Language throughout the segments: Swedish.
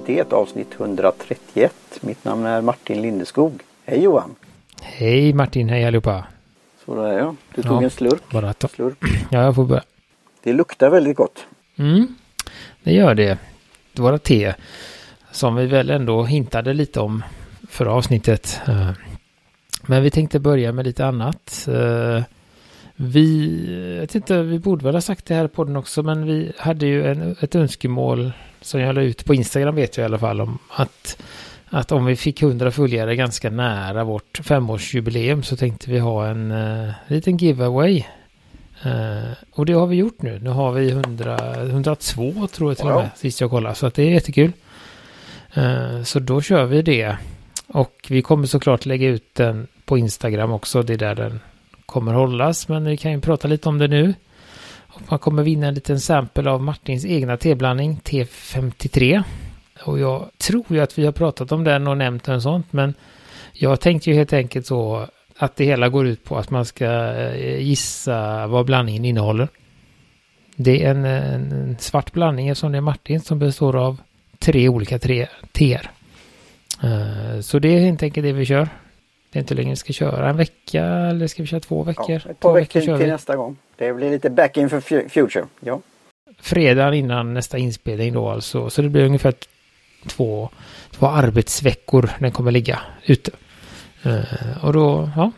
kreativitet avsnitt 131. Mitt namn är Martin Lindeskog. Hej Johan! Hej Martin, hej allihopa! Sådär ja, du tog Ja, en slurk. Bara ta... slurk. Ja, jag får börja. Det luktar väldigt gott. Mm, det gör det. Det var te som vi väl ändå hintade lite om förra avsnittet. Eh, Men vi tänkte börja med lite annat. Eh, Vi, jag vet inte, vi borde väl ha sagt det här på den också, men vi hade ju en, ett önskemål som jag la ut på Instagram vet jag i alla fall om att, att om vi fick 100 följare ganska nära vårt femårsjubileum så tänkte vi ha en uh, liten giveaway. Eh, och det har vi gjort nu. Nu har vi 100, 102 tror jag till och med, sist jag kollade. Så att det är jättekul. Eh, så då kör vi det. Och vi kommer såklart lägga ut den på Instagram också. Det är där den kommer hållas. Men vi kan ju prata lite om det nu. Och man kommer vinna en liten sample av Martins egna teblandning, T53. Och jag tror ju att vi har pratat om den och nämnt den och sånt. Men jag tänkte ju helt enkelt så att det hela går ut på att man ska eh, gissa vad blandningen innehåller. Det är en, en, svart blandning eftersom det är Martin som består av tre olika tre teer. Eh, så det är helt enkelt det vi kör. Det är inte längre vi ska köra en vecka eller ska vi köra två veckor? Ja, ett två par veckor kör till nästa gång. Det blir lite back in for fu- future. Ja. Fredagen innan nästa inspelning då alltså. Så det blir ungefär två, två arbetsveckor den kommer ligga ute. Eh, och då, ja.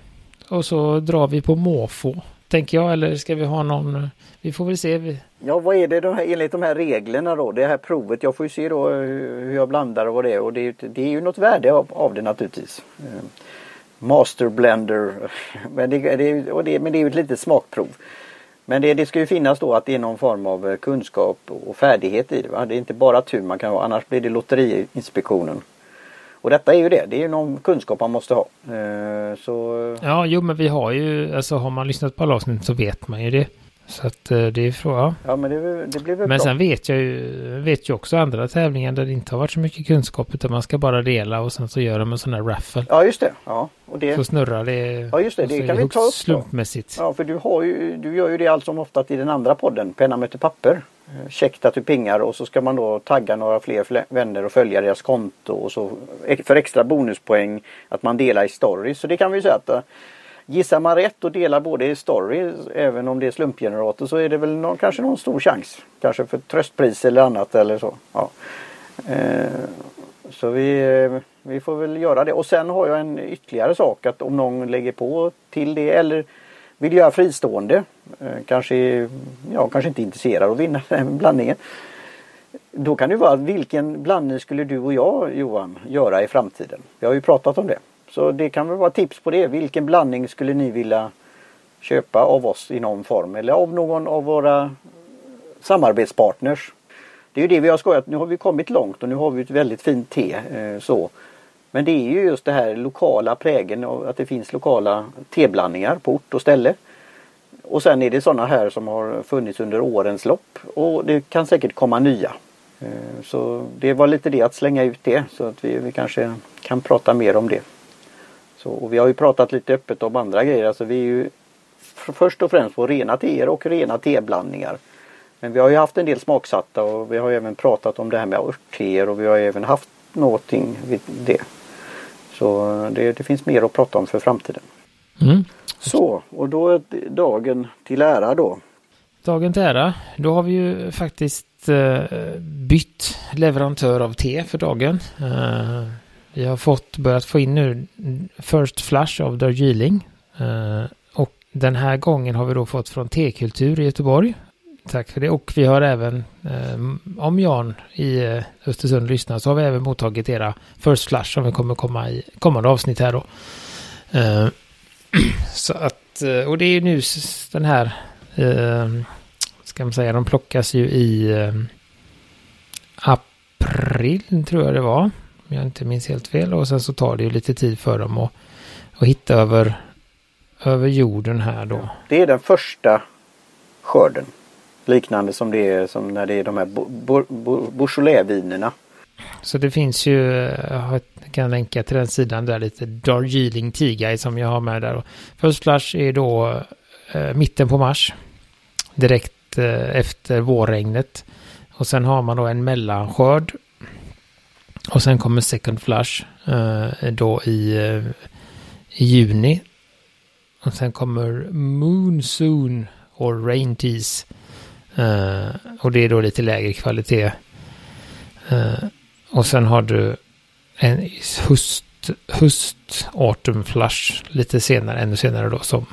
Och så drar vi på måfå. Tänker jag, eller ska vi ha någon... Vi får väl se. Ja, vad är det de här, enligt de här reglerna då? Det här provet. Jag får ju se då eh, hur jag blandar och vad det är. Och det är, ju- det är ju något värde av, av det naturligtvis. Master blender. Men det, det, är- och det, men det är ju ett litet smakprov. Men det, det ska ju finnas då att det är någon form av eh, kunskap och färdighet i det. Va? Det är inte bara tur man kan ha. Annars blir det Lotteriinspektionen. Och detta är ju det. Det är ju någon kunskap man måste ha. Eh, så Ja, jo, men vi har ju... Alltså har man lyssnat på alla avsnitt så vet man ju det. Så att eh, det är fråga. ja, men det, det blir väl Men bra. sen vet jag ju, vet ju också andra tävlingar där det inte har varit så mycket kunskap utan man ska bara dela och sen så gör de en sån här raffle. Ja, just det. Ja, och det, Så snurrar det. Ja, just det. Det kan vi ta upp då. Slumpmässigt. Ja, för du, har ju, du gör ju det allt som oftast i den andra podden, Penna möter papper. Eh, Käckt att du pingar och så ska man då tagga några fler vänner och följa deras konto och så för extra bonuspoäng att man delar i stories. Så det kan vi ju säga att eh, gissar man rätt och delar både i story även om det är slumpgenerator så är det väl någon, kanske någon stor chans. Kanske för tröstpris eller annat eller så. Ja. Eh, så vi, eh, vi får väl göra det. Och sen har jag en ytterligare sak att om någon lägger på till det eller vill göra fristående. eh, Kanske, ja, kanske inte är intresserad av att vinna den blandningen. Då kan det vara vilken blandning skulle du och jag Johan göra i framtiden? Vi har ju pratat om det. Så det kan väl vara tips på det. Vilken blandning skulle ni vilja köpa av oss i någon form eller av någon av våra samarbetspartners? Det är ju det vi har skojat. Nu har vi kommit långt och nu har vi ett väldigt fint te. Eh, så. Men det är ju just det här lokala prägen och att det finns lokala teblandningar på ort och ställe. Och sen är det sådana här som har funnits under årens lopp och det kan säkert komma nya. Eh, så det var lite det att slänga ut det så att vi, vi kanske kan prata mer om det. Så, och vi har ju pratat lite öppet om andra grejer. Alltså vi är ju först och främst på rena teer och rena teblandningar. Men vi har ju haft en del smaksatta och vi har även pratat om det här med örtteer och vi har även haft någonting vid det. Så det, det finns mer att prata om för framtiden. Mm. Så, och då är dagen till ära då. Dagen till ära. Då har vi ju faktiskt eh, bytt leverantör av te för dagen. Vi har fått börjat få in nu First Flush av Darjeeling. Eh, och den här gången har vi då fått från T-kultur i Göteborg. Tack för det. Och vi har även, eh, om Jan i eh, Östersund lyssnar, så har vi även mottagit era First Flush som vi kommer komma i kommande avsnitt här då. Eh, så att, eh, och det är ju nu den här, eh, ska man säga, de plockas ju i eh, april tror jag det var. Om jag inte minns helt fel. Och sen så tar det ju lite tid för dem att, att hitta över, över jorden här då. Det är den första skörden. Liknande som det är som när det är de här Beaujolais-vinerna. Så det finns ju, jag har- kan länka till den sidan där lite Darjeeling Tea som jag har med där. First Flush är då eh, mitten på mars. Direkt eh, efter vårregnet. Och sen har man då en mellanskörd och sen kommer Second Flush eh, då i, eh, i juni. Och sen kommer Moon Soon och Rain Tease. Eh, och det är då lite lägre kvalitet. Eh, och sen har du en höst, höst Autumn Flush lite senare, ännu senare då som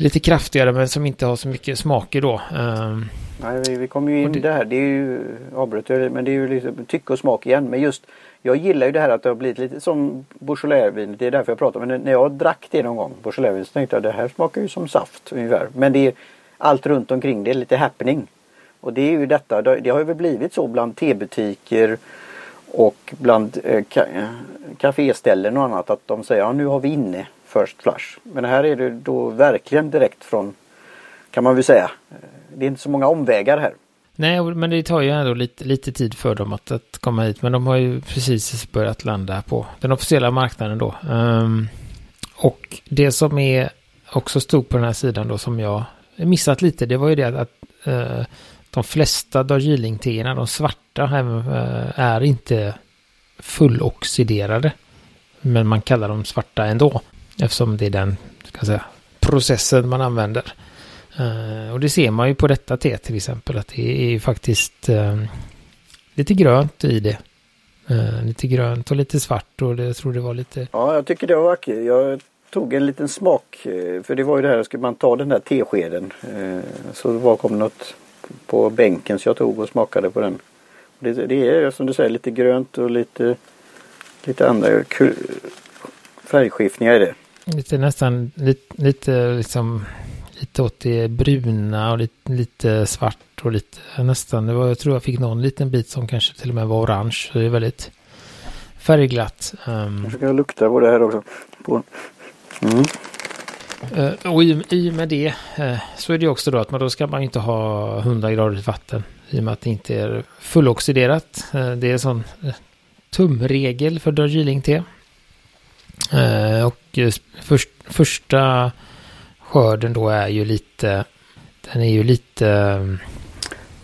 lite kraftigare men som inte har så mycket smaker då. Eh, Nej, vi, vi kommer ju in det- här. Det är ju avbröt men det är ju liksom tycke och smak igen. Men just jag gillar ju det här att det har blivit lite som Beaujolais-vin. Det är därför jag pratar. Men när jag drack det någon gång, Beaujolais-vin, så tänkte jag det här smakar ju som saft ungefär. Men det är allt runt omkring det är lite happening. Och det är ju detta. Det har ju blivit så bland tebutiker och bland eh, ka- eh, kaféställen och annat att de säger ja nu har vi inne First Flush. Men här är det då verkligen direkt från kan man väl säga. Det är inte så många omvägar här. Nej, men det tar ju ändå lite, lite tid för dem att, att komma hit. Men de har ju precis börjat landa på den officiella marknaden då. Um, och det som är också stod på den här sidan då som jag missat lite, det var ju det att, att uh, de flesta Darjeeling-teerna, de svarta, även, eh, är inte fulloxiderade. Men man kallar dem svarta ändå. Eftersom det är den ska säga, processen man använder. Uh, och det ser man ju på detta te till exempel att det är ju faktiskt uh, lite grönt i det. Uh, lite grönt och lite svart och det, jag tror det var lite... Ja, jag tycker det var vackert. Jag tog en liten smak. För det var ju det här, skulle man ta den där teskeden. Så det var, kom något på bänken så jag tog och smakade på den. Det, det är som du säger lite grönt och lite, lite andra färgskiftningar i det. Lite nästan lite, lite liksom lite åt det bruna och lite, lite svart och lite nästan. Det var, jag tror jag fick någon liten bit som kanske till och med var orange. Så det är väldigt färgglatt. Um, Jag ska lukta på det här också. På. Mm. Eh, och i, i och med det eh, så är det också då att man då ska man inte ha 100 grader vatten. I och med att det inte är fulloxiderat. Eh, det är en sån tumregel för Darjeeling-te. Eh, och först, första skörden då är ju lite, den är ju lite,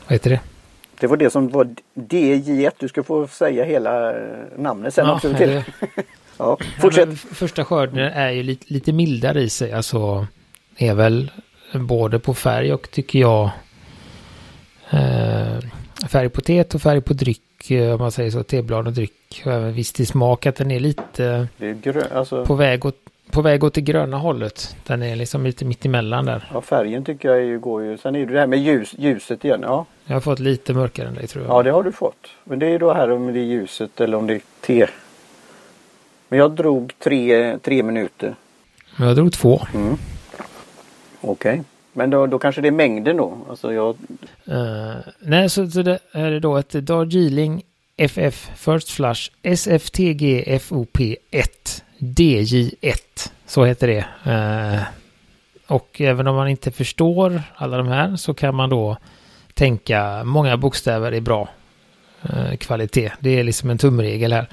vad heter det? Det var det som var DJ1. Du ska få säga hela eh, namnet sen Ja, också. Till. det- Ja, Ja, fortsätt. men första skörden är ju lite, lite mildare i sig. Alltså är väl både på färg och tycker jag eh, färg på teet och färg på dryck. Eh, Om man säger så, teblad och dryck. Och även visst i smak att den är lite är grö- alltså, på väg åt, på väg åt det gröna hållet. Den är liksom lite mitt emellan där. ja, färgen tycker jag är ju, går ju. Sen är det det här med ljus, ljuset igen. Ja. Jag har fått lite mörkare än dig tror jag. ja, det har du fått. Men det är ju då här om det är ljuset eller om det är te. Men jag drog tre, tre minuter. Jag drog två. Mm. Okej. Men då, då kanske det är mängden då. Alltså jag, Uh, nej, så, så det är det då ett Darjeeling FF First Flush SFTG FOP 1 DJ1. Så heter det. Uh, och även om man inte förstår alla de här så kan man då tänka många bokstäver är bra uh, kvalitet. Det är liksom en tumregel här.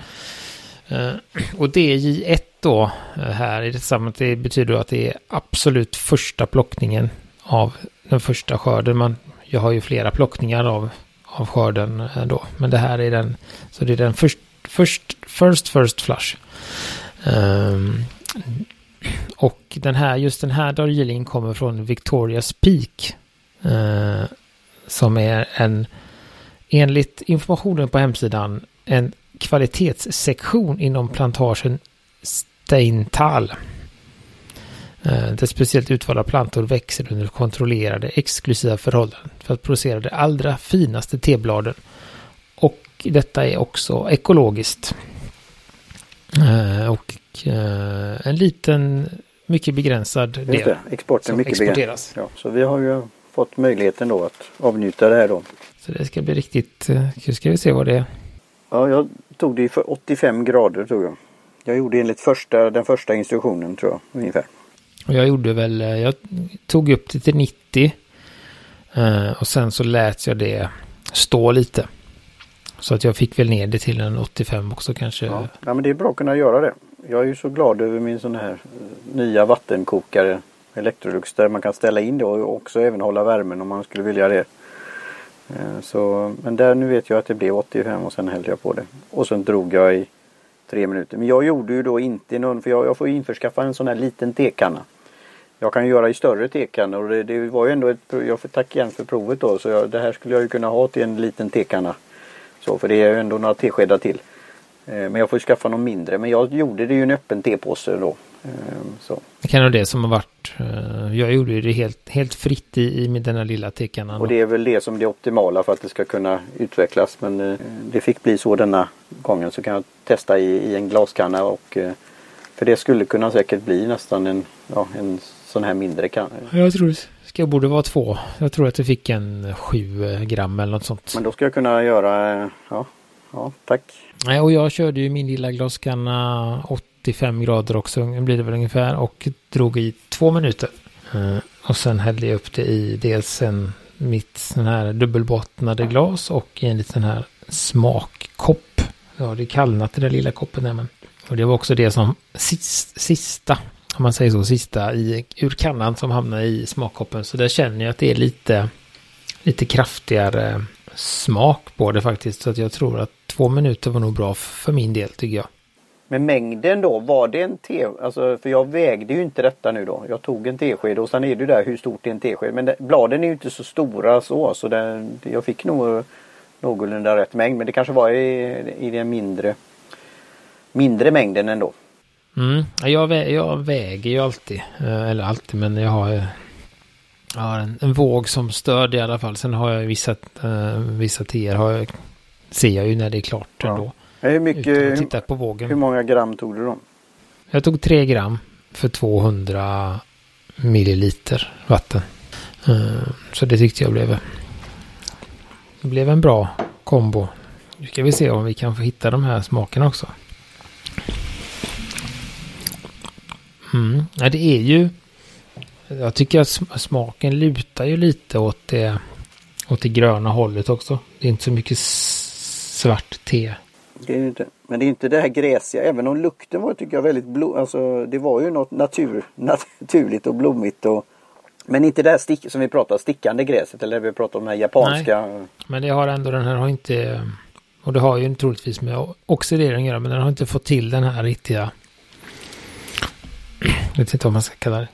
Och DJ1 då här i det sammanhanget det betyder att det är absolut första plockningen av den första skörden. Man, jag har ju flera plockningar av, av skörden eh, då. Men det här är den, så det är den först, först, first, first flush. Um, och den här, just den här Darjeeling kommer från Victoria's Peak. Uh, som är en, enligt informationen på hemsidan, en kvalitetssektion inom plantagen Steintal. Eh, Där speciellt utvalda plantor växer under kontrollerade exklusiva förhållanden för att producera de allra finaste tebladen. Och detta är också ekologiskt. Eh, Och eh, en liten, mycket begränsad just del det, exporten som mycket begränsad. exporteras. Ja, så vi har ju fått möjligheten då att avnjuta det här då. Så det ska bli riktigt, nu ska vi se vad det är. Ja, jag tog det för 85 grader tror jag. Jag gjorde enligt första, den första instruktionen tror jag ungefär. Och jag gjorde väl, eh, jag tog upp det till 90. Eh, och sen så lät jag det stå lite. Så att jag fick väl ner det till en 85 också kanske. Ja. ja, men det är bra att kunna göra det. Jag är ju så glad över min sån här eh, nya vattenkokare Electrolux där man kan ställa in det och också även hålla värmen om man skulle vilja det. Så, men där nu vet jag att det blev 85 och sen hällde jag på det. Och sen drog jag i tre minuter. Men jag gjorde ju då inte någon, för jag, jag får införskaffa en sån här liten tekanna. Jag kan ju göra i större tekannor och det, det, var ju ändå ett, jag får tacka igen för provet då. Så jag, det här skulle jag ju kunna ha till en liten tekanna. Så för det är ju ändå några teskedar till. Eh, men jag får ju skaffa någon mindre. Men jag gjorde det ju en öppen tepåse då. Ehm, så. Det kan vara det som har varit. Eh, jag gjorde det helt, helt fritt i, i den här lilla tekannan. Och det är väl det som är det optimala för att det ska kunna utvecklas. Men eh, det fick bli så denna gången. Så kan jag testa i, i en glaskanna. Och, eh, för det skulle kunna säkert bli nästan en, ja, en sån här mindre kanna. Jag tror det ska, borde vara två. Jag tror att det fick en sju gram eller något sånt. Men då ska jag kunna göra, ja, ja tack. Nej, och jag körde ju min lilla glaskanna 85 grader också blir det väl ungefär och drog i två minuter. Uh, och sen hällde jag upp det i dels en mitt sån här dubbelbottnade glas och i en liten här smakkopp. Ja, det kallnat i den lilla koppen där men. Och det var också det som sist, sista, om man säger så, sista i, ur kannan som hamnade i smakkoppen. Så där känner jag att det är lite, lite kraftigare smak på det faktiskt. Så att jag tror att två minuter var nog bra för min del tycker jag. Men mängden då, var det en te... Alltså, för jag vägde ju inte detta nu då. Jag tog en tesked och sen är det där hur stort är en tesked. Men det, bladen är ju inte så stora så. Så det, jag fick nog någorlunda rätt mängd. Men det kanske var i, i den mindre, mindre mängden ändå. Mm. Jag, vä jag väger ju alltid. Eh, eller alltid men jag har, jag har en, en, våg som stöd i alla fall. Sen har jag vissa, uh, vissa teer har jag, ser jag ju när det är klart ja. ändå. Hur mycket, titta på vågen. Hur många gram tog du då? Jag tog 3 gram för 200 milliliter vatten. Eh, så det tyckte jag blev, det blev en bra kombo. Nu ska vi se om vi kan få hitta de här smakerna också. Mm. Ja, det är ju... Jag tycker att smaken lutar ju lite åt det, åt det gröna hållet också. Det är inte så mycket svart te det inte, men det är inte det här gräsiga, även om lukten var tycker jag väldigt blom, alltså det var ju något natur, naturligt och blommigt och men inte det här stick, som vi pratade stickande gräset eller vi pratade om den här japanska. Nej, men det har ändå den här har inte och det har ju troligtvis med oxidering att göra men den har inte fått till den här riktiga jag vet inte vad man ska kalla det.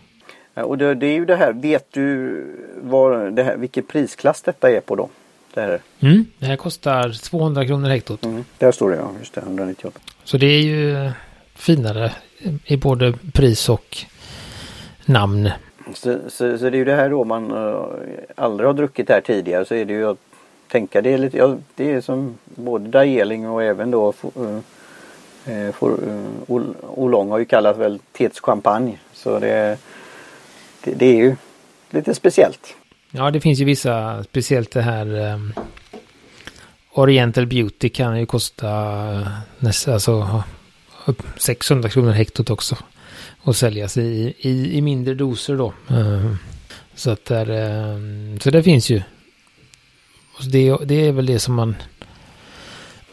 Och det, det, är ju det här, vet du vad det här, vilken prisklass detta är på då? Det här, mm, det här kostar 200 kronor hektot. Mm, där står det ja, just det, 198. Så det är ju finare i både pris och namn. Så, så, så det är ju det här då man uh, aldrig har druckit här tidigare så är det ju att tänka det är lite, ja, det är som både Darjeeling och även då uh, for, uh, Olong har ju kallats väl Tets champagne. Så det, det, det är ju lite speciellt. Ja, det finns ju vissa, speciellt det här um, Oriental Beauty kan ju kosta eh, uh, nästan alltså, upp 600 kronor hektot också. Och säljas i, i, i mindre doser då. Uh, så att där, uh, så det finns ju. Det, det är väl det som man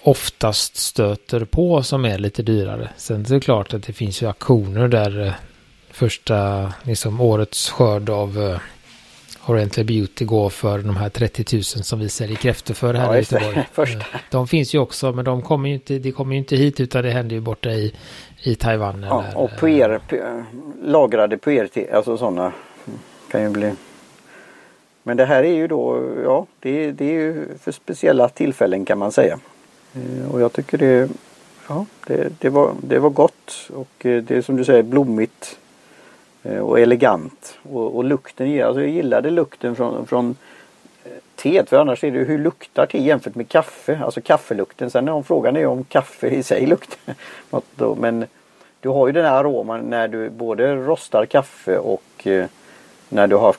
oftast stöter på som är lite dyrare. Sen så är det klart att det finns ju auktioner där eh, första, liksom årets skörd av eh, Oriental Beauty går för de här 30 000 som vi säljer kräftor för här ja, i Göteborg. Eh, de finns ju också men de kommer ju inte, de kommer inte hit utan det händer ju borta i, i Taiwan. Ja, eller, och puer, lagrade puer, alltså sådana kan ju bli. Men det här är ju då, ja det, det är ju för speciella tillfällen kan man säga. Eh, och jag tycker det, ja, det, det, var, det var gott och eh, det är som du säger blommigt Eh, Eh, och elegant. Och, och lukten, alltså jag gillade lukten från, från eh, teet. För annars är det hur luktar te jämfört med kaffe. Alltså kaffelukten. Sen om frågan är om kaffe i sig luktar något då. Men du har ju den här aroman när du både rostar kaffe och eh, när du har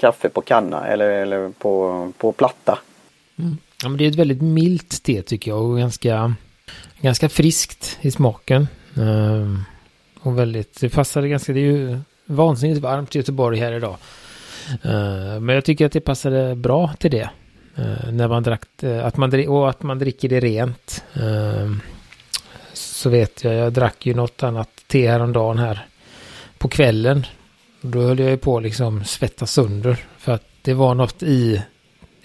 kaffe på kanna eller, eller på, på platta. Mm. Ja, men det är ett väldigt milt te tycker jag och ganska, ganska friskt i smaken. Um. Och väldigt, det passade ganska, det är ju vansinnigt varmt i Göteborg här idag. Eh, men jag tycker att det passade bra till det. Eh, när man drack, eh, att man, och att man dricker det rent. så vet jag, jag drack ju något annat te häromdagen här på kvällen. Då höll jag ju på liksom svettas sönder. För att det var något i,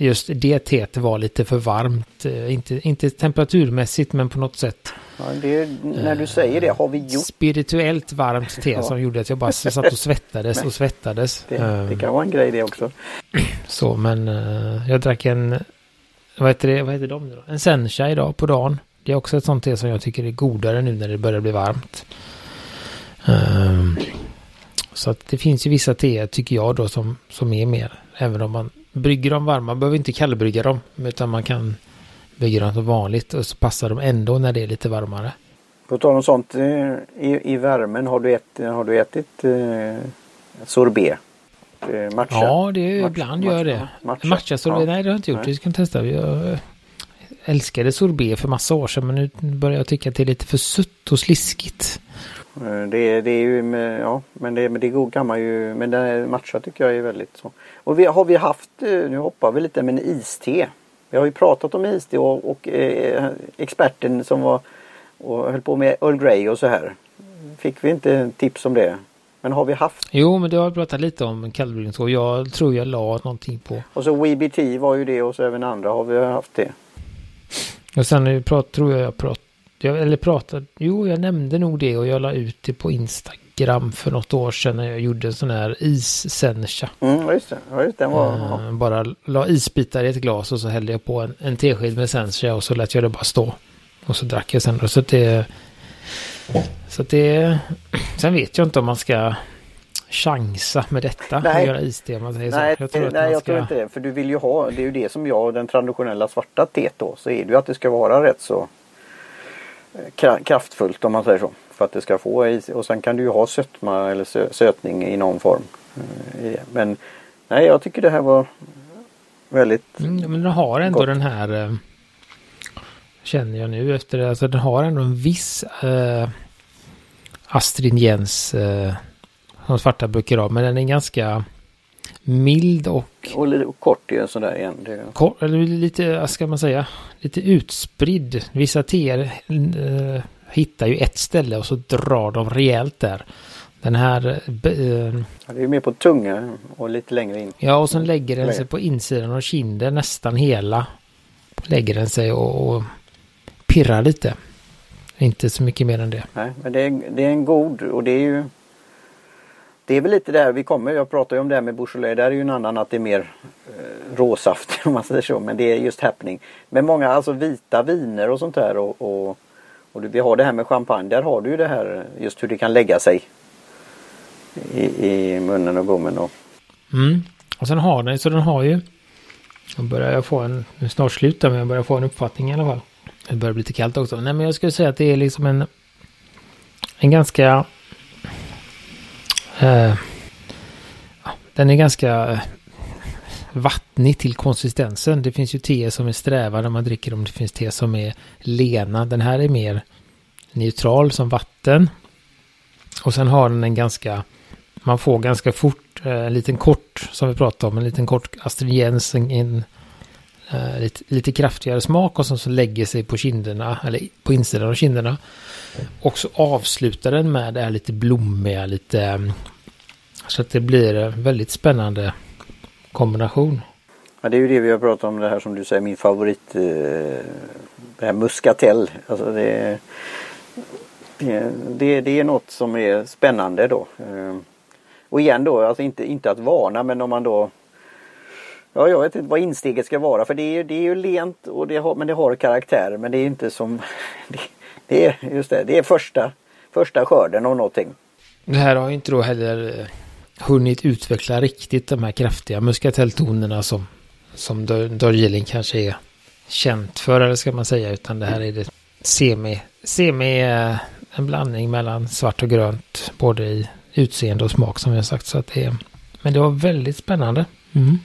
just det teet var lite för varmt. Eh, inte, inte temperaturmässigt men på något sätt. Ja, det, när du säger det, har vi gjort? Spirituellt varmt te ja. som gjorde att jag bara satt och svettades och svettades. Det, det, kan vara en grej det också. Så men uh, jag drack en, vad heter, det, vad heter de nu då? En sencha idag på dagen. Det är också ett sånt te som jag tycker är godare nu när det börjar bli varmt. Um, så att det finns ju vissa te tycker jag då som, som är mer, även om man brygger dem varma, man behöver inte kallbrygga dem, utan man kan brygga dem som vanligt och så passar de ändå när det är lite varmare. På tal om sånt, eh, i, i värmen har du, ätit, har du ätit eh, sorbet? Eh, matcha? Ja, det är, matcha, ibland gör jag det. Matcha, matcha sorbet, ja. nej det har jag inte gjort, nej. det ska testa. Jag älskade sorbet för massa år sedan men nu börjar jag tycka att det är lite för sött och sliskigt. Eh, det, det är ju med, ja, men det, men det kan man ju, men den matcha tycker jag är väldigt så. Och vi, har vi haft, eh, nu hoppar vi lite, men iste. Vi har ju pratat om iste och, och eh, experten som var och höll på med Earl Grey och så här. Fick vi inte tips om det? Men har vi haft? Jo, men det har pratat lite om och jag tror jag la någonting på. Och så WBT var ju det och så även andra har vi haft det. Och sen prat, tror jag jag pratade jag, eller pratade, jo jag nämnde nog det och jag la ut det på Instagram för något år sedan när jag gjorde en sån här is-sencha. Mm, just det. Ja, just det var, uh, bara la isbitar i ett glas och så hällde jag på en, en tesked med sencha och så lät jag det bara stå. Och så drack jag sen då. Så det... Så det... Sen vet jag inte om man ska chansa med detta nej. och göra iste man säger nej, så. Jag tror, nej, jag ska... tror inte det. För du vill ju ha, det är ju det som jag, den traditionella svarta teet då, så är det ju att det ska vara rätt så kraftfullt om man säger så. För att det ska få i och sen kan du ju ha sötma eller sötning i någon form. Eh, men nej jag tycker det här var väldigt mm, Men den har ändå gott. den här eh, Känner jag nu efter det. Alltså den har ändå en viss eh, astringens eh, som svarta brukar ha. Men den är ganska mild och... Och lite kort är sådär igen. Det... Kort, eller lite, vad ska man säga, lite utspridd. Vissa teer eh, hittar ju ett ställe och så drar de rejält där. Den här... Eh, ja, det är mer på tunga och lite längre in. Ja, och sen lägger den sig på insidan av kinden nästan hela. Lägger den sig och, och pirrar lite. Inte så mycket mer än det. Nej, men det är, det är en god och det är ju det är väl lite där vi kommer. Jag pratar ju om det här med Beaujolais. Där är ju en annan att det är mer eh, råsaft om man säger så. Men det är just happening. Men många alltså vita viner och sånt där och, och, och vi har det här med champagne. Där har du ju det här just hur det kan lägga sig i, i munnen och gommen. Och... Mm. och sen har den så den har ju Nu börjar få en, nu snart slutar men jag börjar få en uppfattning i alla fall. Det börjar bli lite kallt också. Nej men jag skulle säga att det är liksom en en ganska Eh, den är ganska eh, vattnig till konsistensen. Det finns ju te som är sträva när man dricker dem. Det finns te som är lena. Den här är mer neutral som vatten. Och sen har den en ganska, man får ganska fort, eh, en liten kort, som vi pratade om, en liten kort astringens, en, en eh, lite, lite kraftigare smak och som så lägger sig på kinderna, eller på insidan av kinderna. Och så avslutar den med det här lite blommiga, lite mm, så att det blir en väldigt spännande kombination. Ja, det är ju det vi har pratat om det här som du säger min favorit. Eh, det här muskatell. Alltså det, det, det är något som är spännande då. Eh, och igen då, alltså inte, inte att varna men om man då Ja, jag vet inte vad insteget ska vara för det är, det är ju lent och det har, men det har karaktär men det är inte som det, det är just det, det är första, första skörden av någonting. Det här har ju inte då heller hunnit utveckla riktigt de här kraftiga muskatelltonerna som, som Darjeeling kanske är känt för, eller ska man säga, utan det här är det semi, semi eh, en blandning mellan svart och grönt, både i utseende och smak som jag sagt. Så att det är, men det var väldigt spännande. Mm.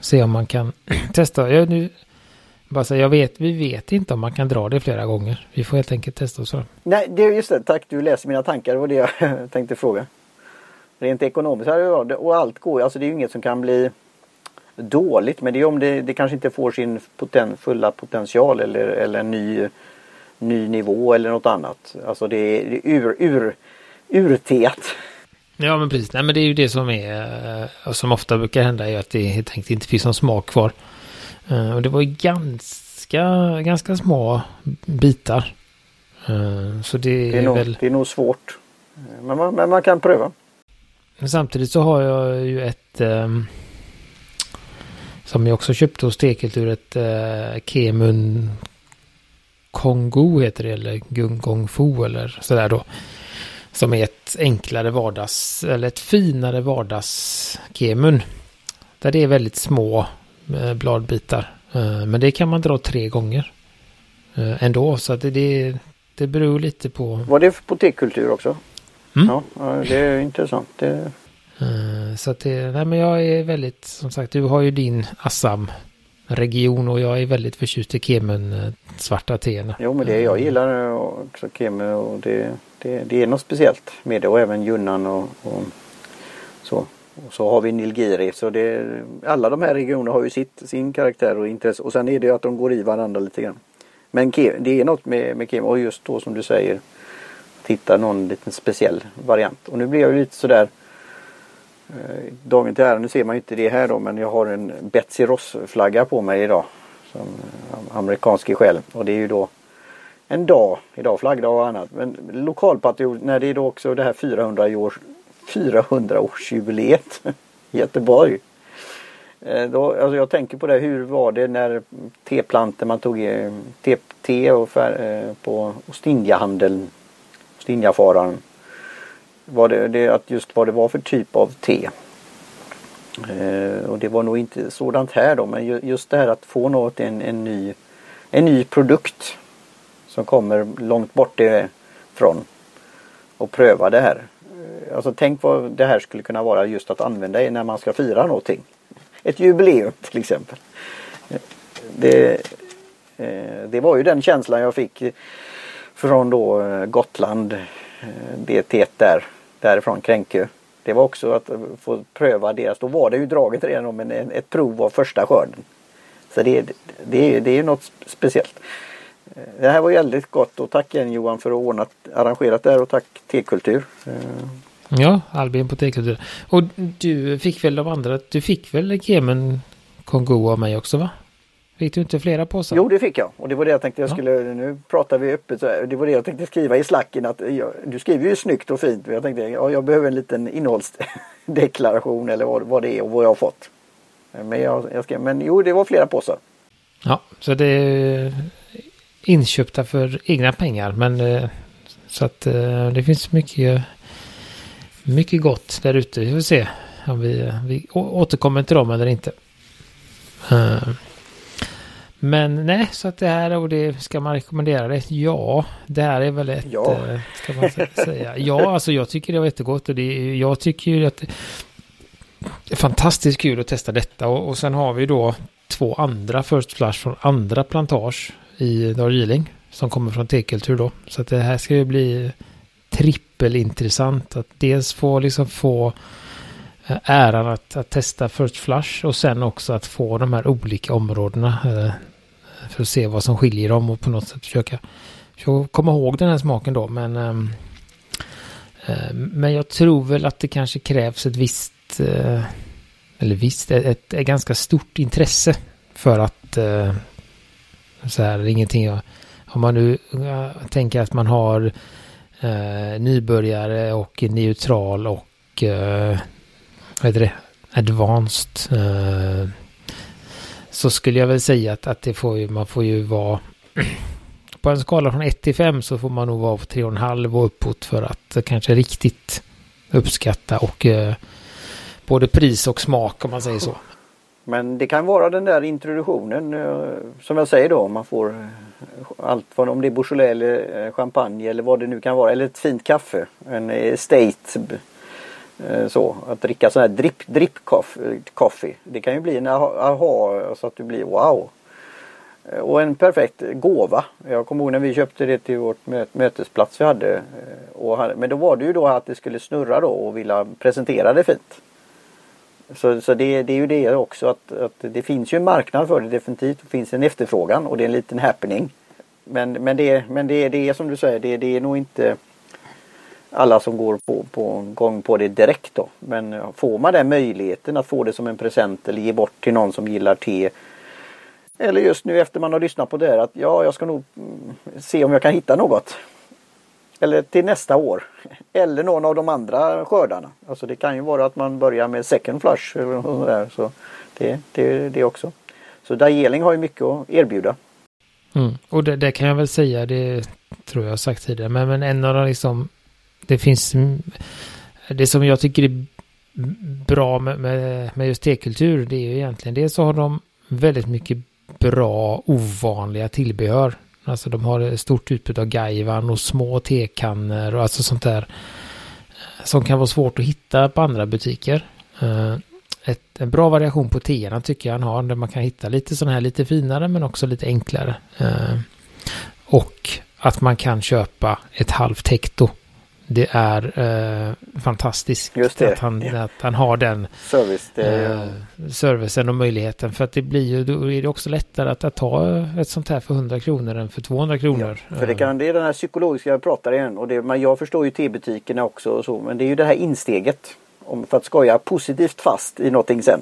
Se om man kan testa. Jag, nu, bara säga, jag vet, vi vet inte om man kan dra det flera gånger. Vi får helt enkelt testa oss Nej, det är just det. Tack, du läser mina tankar. Det var det jag tänkte fråga. Rent ekonomiskt och allt går alltså det är ju inget som kan bli dåligt men det är om det, det kanske inte får sin poten, fulla potential eller, eller en ny, ny nivå eller något annat. Alltså det är, det är ur, ur, urteat. Ja men precis, nej men det är ju det som är, och som ofta brukar hända är att det helt enkelt inte finns någon smak kvar. Och det var ju ganska, ganska små bitar. Så det, det är, nog, väl... det är nog svårt. Men man, men man kan pröva. Men samtidigt så har jag ju ett um, som jag också köpte hos Stekeltur ett uh, Kemun Kongo heter det eller Gungong Fu eller sådär då. Som är ett enklare vardags eller ett finare vardags Kemun. Där det är väldigt små uh, bladbitar. Uh, men det kan man dra tre gånger. Ändå så att det, det, det beror lite på. Var det på tekultur också? Mm. Ja, det är intressant. Det... Uh, så att det, nej men jag är väldigt, som sagt, du har ju din Assam region och jag är väldigt förtjust i Kemen svarta teerna. Jo men det jag gillar också Kemen och det, det, det är något speciellt med det och även Junnan och, och så. Och så har vi Nilgiri så det, alla de här regionerna har ju sitt, sin karaktär och intresse och sen är det ju att de går i varandra lite grann. Men det är något med, med Kemen och just då som du säger hitta någon liten speciell variant. Och nu blir jag ju lite sådär eh, Dagen till ära, nu ser man ju inte det här då men jag har en Betsy Ross flagga på mig idag. Som eh, amerikansk i själ. Och det är ju då en dag, idag flaggdag och annat. Men lokalpatriot, när det är då också det här 400 års 400 årsjubileet i Göteborg. Eh, då, alltså jag tänker på det, hur var det när teplantor man tog te, te och fär, eh, på Ostindiahandeln Stinjafararen. Vad det, det, att just vad det var för typ av te. Eh, och det var nog inte sådant här då men just det här att få något, en, en, ny, en ny produkt som kommer långt bort ifrån och pröva det här. Eh, alltså tänk vad det här skulle kunna vara just att använda när man ska fira någonting. Ett jubileum till exempel. Eh, det, eh, det var ju den känslan jag fick från då eh, Gotland. Eh, det där. Därifrån Kränkö. Det var också att få pröva deras. Då var det ju draget redan men ett prov av första skörden. Så det, det, det är något speciellt. Eh, det här var väldigt gott och tack igen Johan för att ha ordnat, arrangerat det här och tack T-kultur. Eh. Ja, Albin på T-kultur. Och du fick väl de andra, du fick väl Kemen Kongo av mig också va? Fick du inte flera påsar? Jo det fick jag och det var det jag tänkte jag skulle, ja. nu pratar vi öppet så det var det jag tänkte skriva i slacken att jag, du skriver ju snyggt och fint men jag tänkte ja, jag behöver en liten innehållsdeklaration eller vad, vad det är och vad jag har fått. Men, jag, jag skrev, men jo det var flera påsar. Ja, så det är inköpta för egna pengar men eh, så att eh, det finns mycket mycket gott där ute. Vi får se om vi, vi återkommer till dem eller inte. Men nej, så att det här och det ska man rekommendera det? Ja, det här är väl ett, ja. Eh, ska man säga. Ja, alltså jag tycker det var jättegott och det, jag tycker ju att det är fantastiskt kul att testa detta och, och sen har vi då två andra First Flash från andra plantage i Darjeeling som kommer från tekultur då. Så att det här ska ju bli trippelintressant att dels få liksom få eh, äran att, att testa First Flush och sen också att få de här olika områdena eh, för att se vad som skiljer dem och på något sätt försöka, försöka komma ihåg den här smaken då. Men, ehm, ehm, men jag tror väl att det kanske krävs ett visst, eh, eller visst, ett, ett, ett, ganska stort intresse för att eh, så här, det är ingenting jag, om man nu tänker att man har eh, nybörjare och neutral och vad heter det, advanced så skulle jag väl säga att, att det får ju, man får ju vara på en skala från 1 till 5 så får man nog vara på 3,5 och uppåt för att kanske riktigt uppskatta och eh, både pris och smak om man säger så. Men det kan vara den där introduktionen eh, som jag säger då om man får eh, allt från om det är Beaujolais eller eh, champagne eller vad det nu kan vara eller ett fint kaffe. En eh, estate Eh, så, att dricka sån här drip, drip coffee. Det kan ju bli en aha så att du blir wow. Eh, och en perfekt gåva. Jag kommer ihåg när vi köpte det till vårt mötesplats vi hade. Eh, men då var det ju då att det skulle snurra då och vilja presentera det fint. Så, så det, det, är ju det också att, att det finns ju en marknad för det definitivt. Det finns en efterfrågan och det är en liten happening. Men, men, det, men det, det är som du säger, det, det är nog inte alla som går på, på gång på det direkt då. Men får man den möjligheten att få det som en present eller ge bort till någon som gillar te. Eller just nu efter man har lyssnat på det här att ja, jag ska nog mm, se om jag kan hitta något. Eller till nästa år. Eller någon av de andra skördarna. Alltså det kan ju vara att man börjar med second flush. Eller sådär. Så det, det, det också. Så Dajeling har ju mycket att erbjuda. Mm. Och det, det, kan jag väl säga, det tror jag har sagt tidigare. Men, men en av de liksom, det finns, det som jag tycker är bra med, med, med just tekultur, det är ju egentligen, det så har de väldigt mycket bra ovanliga tillbehör. Alltså de har ett stort utbud av gaivan och små tekannor och alltså sånt där eh, som kan vara svårt att hitta på andra butiker. Eh, ett, en bra variation på teerna tycker jag han har där man kan hitta lite sådana här lite finare men också lite enklare. Eh, och att man kan köpa ett halvt hekto det är eh, fantastiskt det. Att, han, ja. att han har den Service, eh, servicen och möjligheten. För att det blir ju, då är det också lättare att, att ta ett sånt här för 100 kronor än för 200 kronor. Ja, för det, kan, det är den här psykologiska jag pratar igen och det, men jag förstår ju tebutikerna också och så men det är ju det här insteget. Om, för att skoja positivt fast i någonting sen.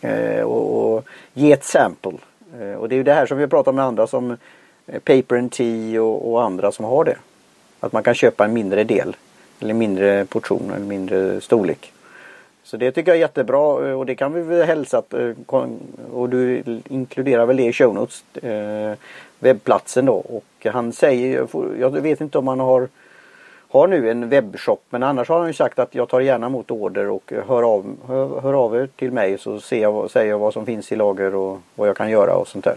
Eh, och, och, ge ett sample. Eh, och det är ju det här som vi pratar med andra som eh, Paper and Tea och, och andra som har det. Att man kan köpa en mindre del. Eller mindre portion eller mindre storlek. Så det tycker jag är jättebra eh, och det kan vi väl hälsa att, eh, och du inkluderar väl det i show notes. Eh, webbplatsen då och han säger, jag vet inte om han har har nu en webbshop men annars har han ju sagt att jag tar gärna emot order och hör av, hör, hör av er till mig så ser jag, säger jag vad som finns i lager och vad jag kan göra och sånt där.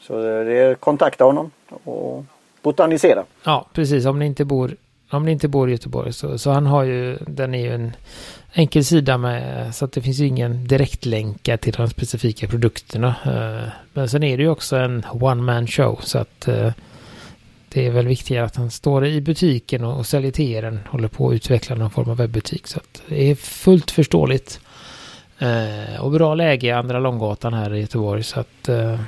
Så det är kontakta honom och botanisera. Ja, precis. Om ni inte bor, om ni inte bor i Göteborg så, så han har ju, den är ju en enkel sida med så att det finns ju ingen direktlänka till de specifika produkterna. Eh, men sen är det ju också en one man show så att eh, det är väl viktigare att han står i butiken och, säljer till er än håller på att utveckla någon form av webbutik. Så att det är fullt förståeligt. Eh, och bra läge i Andra Långgatan här i Göteborg så att eh,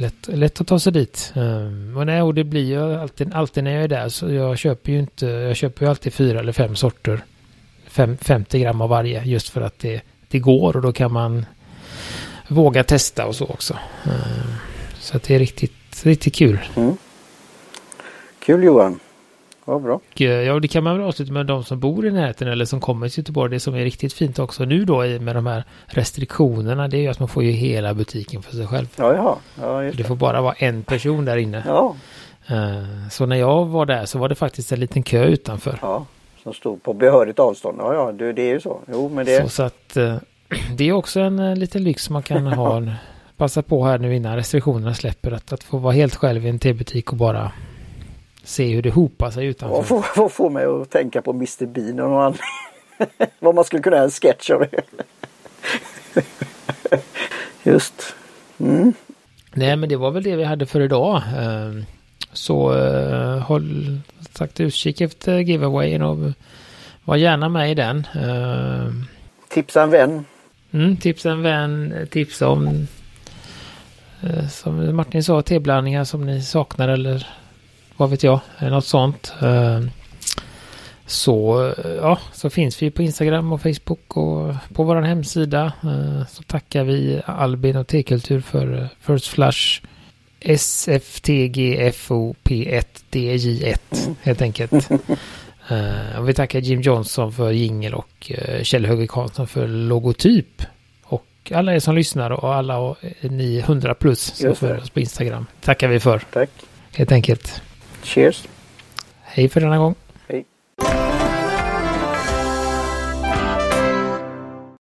lätt, lätt att ta sig dit. Um, och, nej, och det blir ju alltid, alltid när jag är där så jag köper ju inte, jag köper ju alltid fyra eller fem sorter. Fem, 50 gram av varje just för att det, det går och då kan man våga testa och så också. Um, så att det är riktigt, riktigt kul. Mm. Kul Johan. Vad bra. Eh, ja, det kan man väl avsluta med de som bor i närheten eller som kommer till Göteborg. Det som är riktigt fint också nu då med de här restriktionerna det är ju att man får ju hela butiken för sig själv. Ja, ja. ja det. det får bara vara en person där inne. Ja. Eh, så när jag var där så var det faktiskt en liten kö utanför. Ja, som stod på behörigt avstånd. Ja, ja, det, är ju så. Jo, men det... Så, så att eh, det är också en liten lyx man kan ha. Passa på här nu innan restriktionerna släpper att, att få vara helt själv i en tebutik och bara se hur det hopar sig utanför. Vad får, får mig att tänka på Mr Bean och någon. Vad man skulle kunna göra en sketch av det. Just. Mm. Nej men det var väl det vi hade för idag. Ehm, så uh, håll sagt utkik efter giveawayen och var gärna med i den. Ehm, tipsa en vän. Mm, tipsa en vän, tipsa om uh, som Martin sa, teblandningar som ni saknar eller vad vet jag, något sånt. Eh, så, ja, så finns vi på Instagram och Facebook och på vår hemsida. Eh, så tackar vi Albin och T-kultur för eh, First Flush SFTGFOP1DJ1 helt enkelt. och vi tackar Jim Johnson för jingel och Kjell Höge Karlsson för logotyp. Och alla er som lyssnar och alla ni 100 plus som följer oss på Instagram tackar vi för. Tack. Helt enkelt. Cheers. Hej för denna gång.